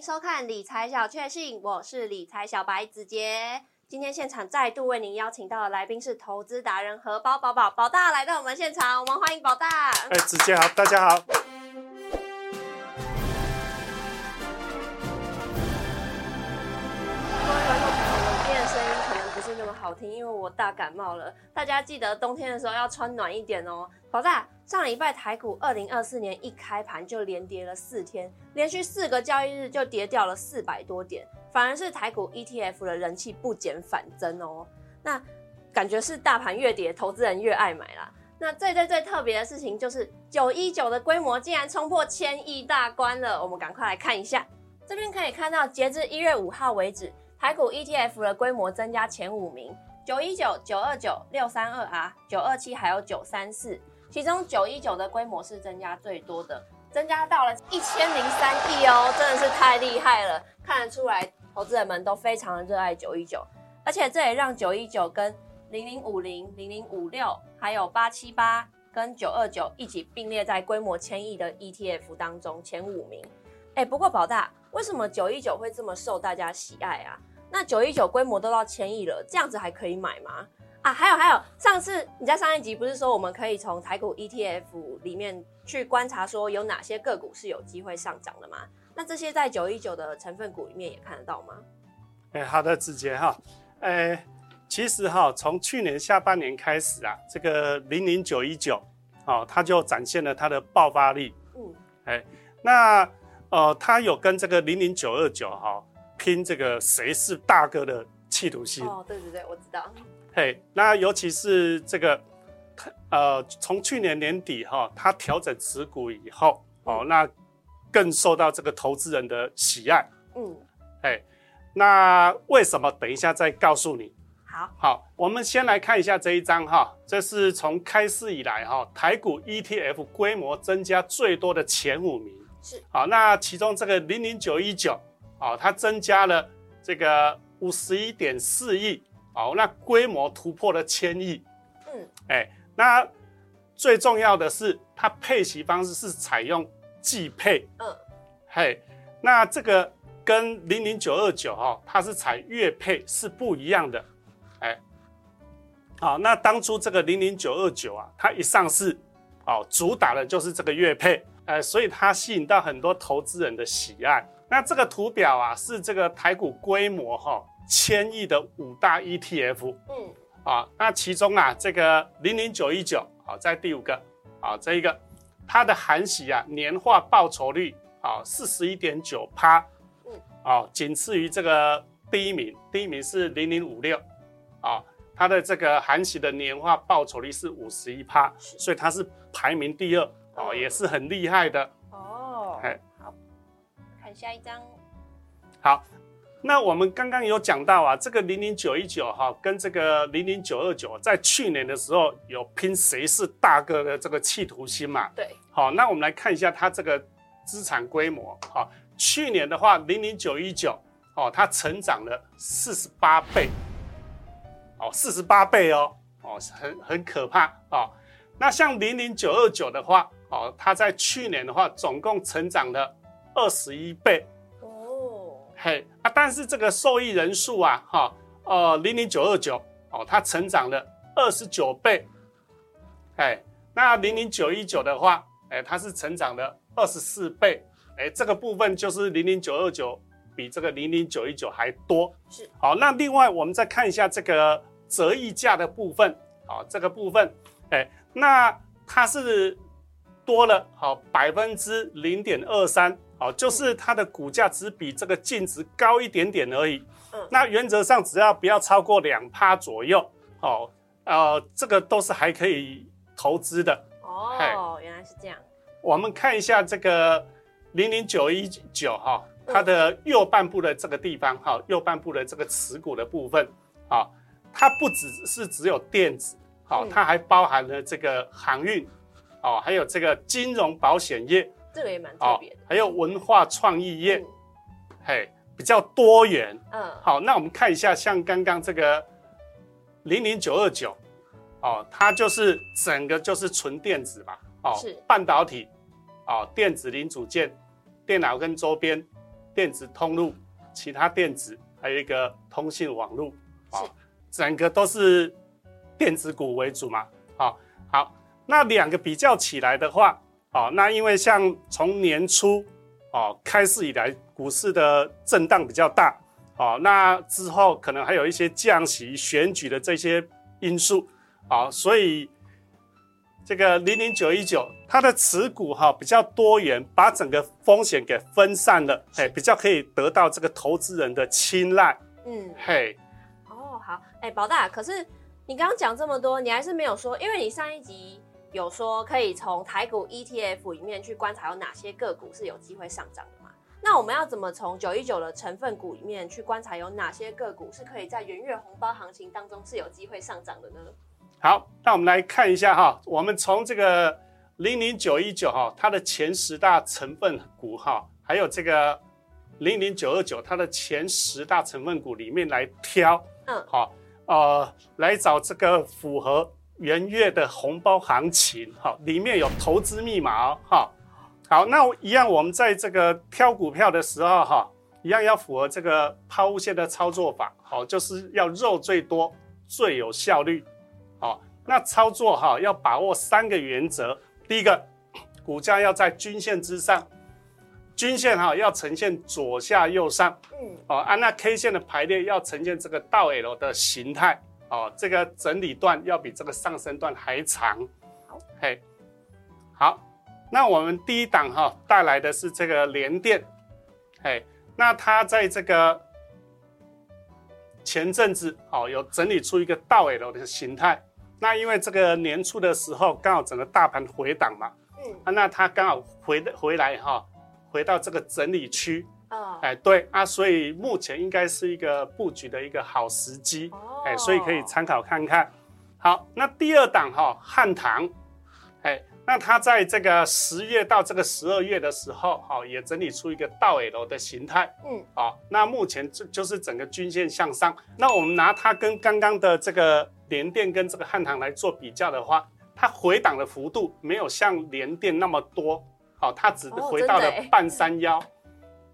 收看理财小确幸，我是理财小白子杰。今天现场再度为您邀请到的来宾是投资达人荷包宝宝宝大来到我们现场，我们欢迎宝大。哎，子杰好，大家好。好听，因为我大感冒了。大家记得冬天的时候要穿暖一点哦。宝大，上礼拜台股二零二四年一开盘就连跌了四天，连续四个交易日就跌掉了四百多点，反而是台股 ETF 的人气不减反增哦。那感觉是大盘越跌，投资人越爱买啦。那最最最特别的事情就是九一九的规模竟然冲破千亿大关了。我们赶快来看一下，这边可以看到，截至一月五号为止。台股 ETF 的规模增加前五名，九一九、九二九、六三二 R、九二七还有九三四，其中九一九的规模是增加最多的，增加到了一千零三亿哦，真的是太厉害了，看得出来投资人们都非常的热爱九一九，而且这也让九一九跟零零五零、零零五六还有八七八跟九二九一起并列在规模千亿的 ETF 当中前五名。哎，不过宝大，为什么九一九会这么受大家喜爱啊？那九一九规模都到千亿了，这样子还可以买吗？啊，还有还有，上次你在上一集不是说我们可以从台股 ETF 里面去观察说有哪些个股是有机会上涨的吗？那这些在九一九的成分股里面也看得到吗？哎，好的，子杰哈，哎，其实哈，从去年下半年开始啊，这个零零九一九，哦，它就展现了它的爆发力。嗯，哎，那呃，它有跟这个零零九二九哈。拼这个谁是大哥的企图心哦，对对对，我知道。嘿，那尤其是这个，呃，从去年年底哈，他调整持股以后哦，那更受到这个投资人的喜爱。嗯，哎，那为什么？等一下再告诉你。好，好，我们先来看一下这一张哈，这是从开市以来哈，台股 ETF 规模增加最多的前五名。是，好，那其中这个零零九一九。哦，它增加了这个五十一点四亿，哦，那规模突破了千亿，嗯，哎，那最重要的是它配息方式是采用季配，嗯，嘿，那这个跟零零九二九哈，它是采月配是不一样的，哎，好，那当初这个零零九二九啊，它一上市，哦，主打的就是这个月配，哎，所以它吸引到很多投资人的喜爱。那这个图表啊，是这个台股规模哈千亿的五大 ETF，嗯，啊，那其中啊，这个零零九一九，好，在第五个，啊，这一个它的含息啊年化报酬率啊四十一点九趴，嗯，啊，仅次于这个第一名，第一名是零零五六，啊，它的这个含息的年化报酬率是五十一趴，所以它是排名第二，哦，也是很厉害的，哦，哎。下一张，好，那我们刚刚有讲到啊，这个零零九一九哈，跟这个零零九二九，在去年的时候有拼谁是大哥的这个企图心嘛？对，好，那我们来看一下它这个资产规模，好，去年的话零零九一九，哦，它成长了四十八倍，哦，四十八倍哦，哦，很很可怕哦。那像零零九二九的话，哦，它在去年的话总共成长了。二十一倍哦，嘿啊！但是这个受益人数啊，哈，呃，零零九二九哦，它成长了二十九倍，哎，那零零九一九的话，哎，它是成长了二十四倍，哎，这个部分就是零零九二九比这个零零九一九还多，是好。那另外我们再看一下这个折溢价的部分，好，这个部分，哎，那它是多了好百分之零点二三。哦，就是它的股价只比这个净值高一点点而已。嗯，那原则上只要不要超过两趴左右，哦，呃，这个都是还可以投资的。哦，原来是这样。我们看一下这个零零九一九哈，它的右半部的这个地方哈，右半部的这个持股的部分，啊，它不只是只有电子，好，它还包含了这个航运，哦，还有这个金融保险业。这个也蛮特别的，还有文化创意业，嘿，比较多元。嗯，好，那我们看一下，像刚刚这个零零九二九，哦，它就是整个就是纯电子吧，哦，是半导体，哦，电子零组件，电脑跟周边，电。子通路、其他电子，还有一个通信网络，哦，整个都是电子股为主嘛，好，好，那两个比较起来的话，哦，那因为像从年初哦开市以来，股市的震荡比较大，哦，那之后可能还有一些降息、选举的这些因素，啊，所以。这个零零九一九，它的持股哈比较多元，把整个风险给分散了，哎，比较可以得到这个投资人的青睐。嗯，嘿，哦，好，哎，宝大，可是你刚刚讲这么多，你还是没有说，因为你上一集有说可以从台股 ETF 里面去观察有哪些个股是有机会上涨的嘛？那我们要怎么从九一九的成分股里面去观察有哪些个股是可以在元月红包行情当中是有机会上涨的呢？好，那我们来看一下哈，我们从这个零零九一九哈，它的前十大成分股哈，还有这个零零九二九它的前十大成分股里面来挑，嗯，好，呃，来找这个符合元月的红包行情，哈，里面有投资密码哦，哈，好，那一样我们在这个挑股票的时候哈，一样要符合这个抛物线的操作法，好，就是要肉最多，最有效率。好，那操作哈要把握三个原则。第一个，股价要在均线之上，均线哈要呈现左下右上。嗯，哦，按那 K 线的排列要呈现这个倒 L 的形态。哦，这个整理段要比这个上升段还长。好，嘿，好，那我们第一档哈带来的是这个联电。嘿，那它在这个前阵子哦有整理出一个倒 L 的形态。那因为这个年初的时候，刚好整个大盘回档嘛，嗯，啊，那它刚好回回来哈，回到这个整理区，哦，哎，对啊，所以目前应该是一个布局的一个好时机，哦，哎，所以可以参考看看。好，那第二档哈，汉唐，哎，那它在这个十月到这个十二月的时候，哈，也整理出一个倒 L 的形态，嗯，啊，那目前就就是整个均线向上，那我们拿它跟刚刚的这个。联电跟这个汉唐来做比较的话，它回档的幅度没有像联电那么多，好，它只回到了半山腰，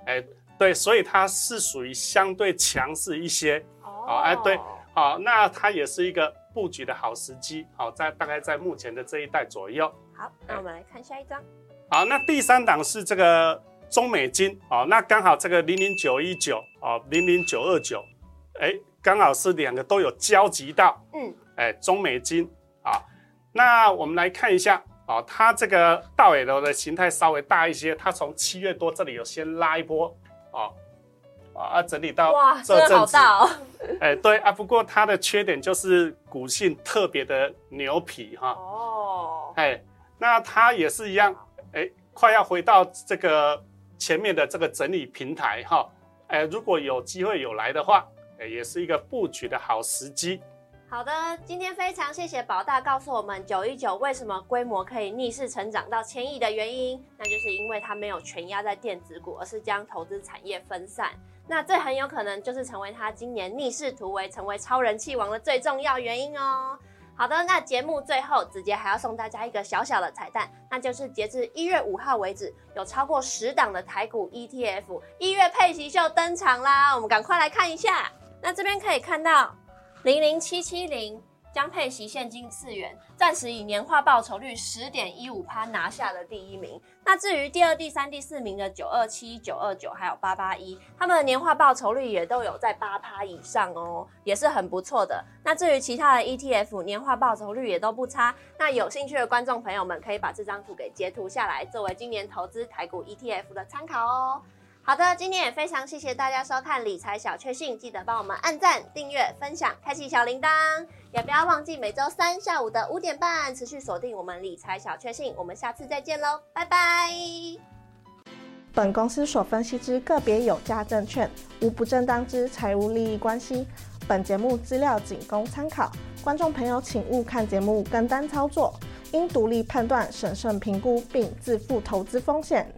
哎，对，所以它是属于相对强势一些，哦，哎，对，好，那它也是一个布局的好时机，好，在大概在目前的这一代左右。好，那我们来看下一张。好，那第三档是这个中美金，哦，那刚好这个零零九一九，哦，零零九二九，哎。刚好是两个都有交集到，嗯，哎，中美金啊，那我们来看一下啊，它这个大尾楼的形态稍微大一些，它从七月多这里有先拉一波，哦，啊，整理到哇，真的好大哦，哎，对啊，不过它的缺点就是股性特别的牛皮哈，哦，哎，那它也是一样，哎，快要回到这个前面的这个整理平台哈，哎，如果有机会有来的话。哎也是一个布局的好时机。好的，今天非常谢谢宝大告诉我们九一九为什么规模可以逆势成长到千亿的原因，那就是因为它没有全压在电子股，而是将投资产业分散。那这很有可能就是成为它今年逆势突围、成为超人气王的最重要原因哦。好的，那节目最后直接还要送大家一个小小的彩蛋，那就是截至一月五号为止，有超过十档的台股 ETF 一月配息秀登场啦，我们赶快来看一下。那这边可以看到，零零七七零将配息现金次元，暂时以年化报酬率十点一五趴拿下了第一名。那至于第二、第三、第四名的九二七、九二九还有八八一，他们的年化报酬率也都有在八趴以上哦，也是很不错的。那至于其他的 ETF 年化报酬率也都不差。那有兴趣的观众朋友们可以把这张图给截图下来，作为今年投资台股 ETF 的参考哦。好的，今天也非常谢谢大家收看理财小确幸，记得帮我们按赞、订阅、分享、开启小铃铛，也不要忘记每周三下午的五点半持续锁定我们理财小确幸。我们下次再见喽，拜拜。本公司所分析之个别有价证券，无不正当之财务利益关系。本节目资料仅供参考，观众朋友请勿看节目跟单操作，应独立判断、审慎评估并自负投资风险。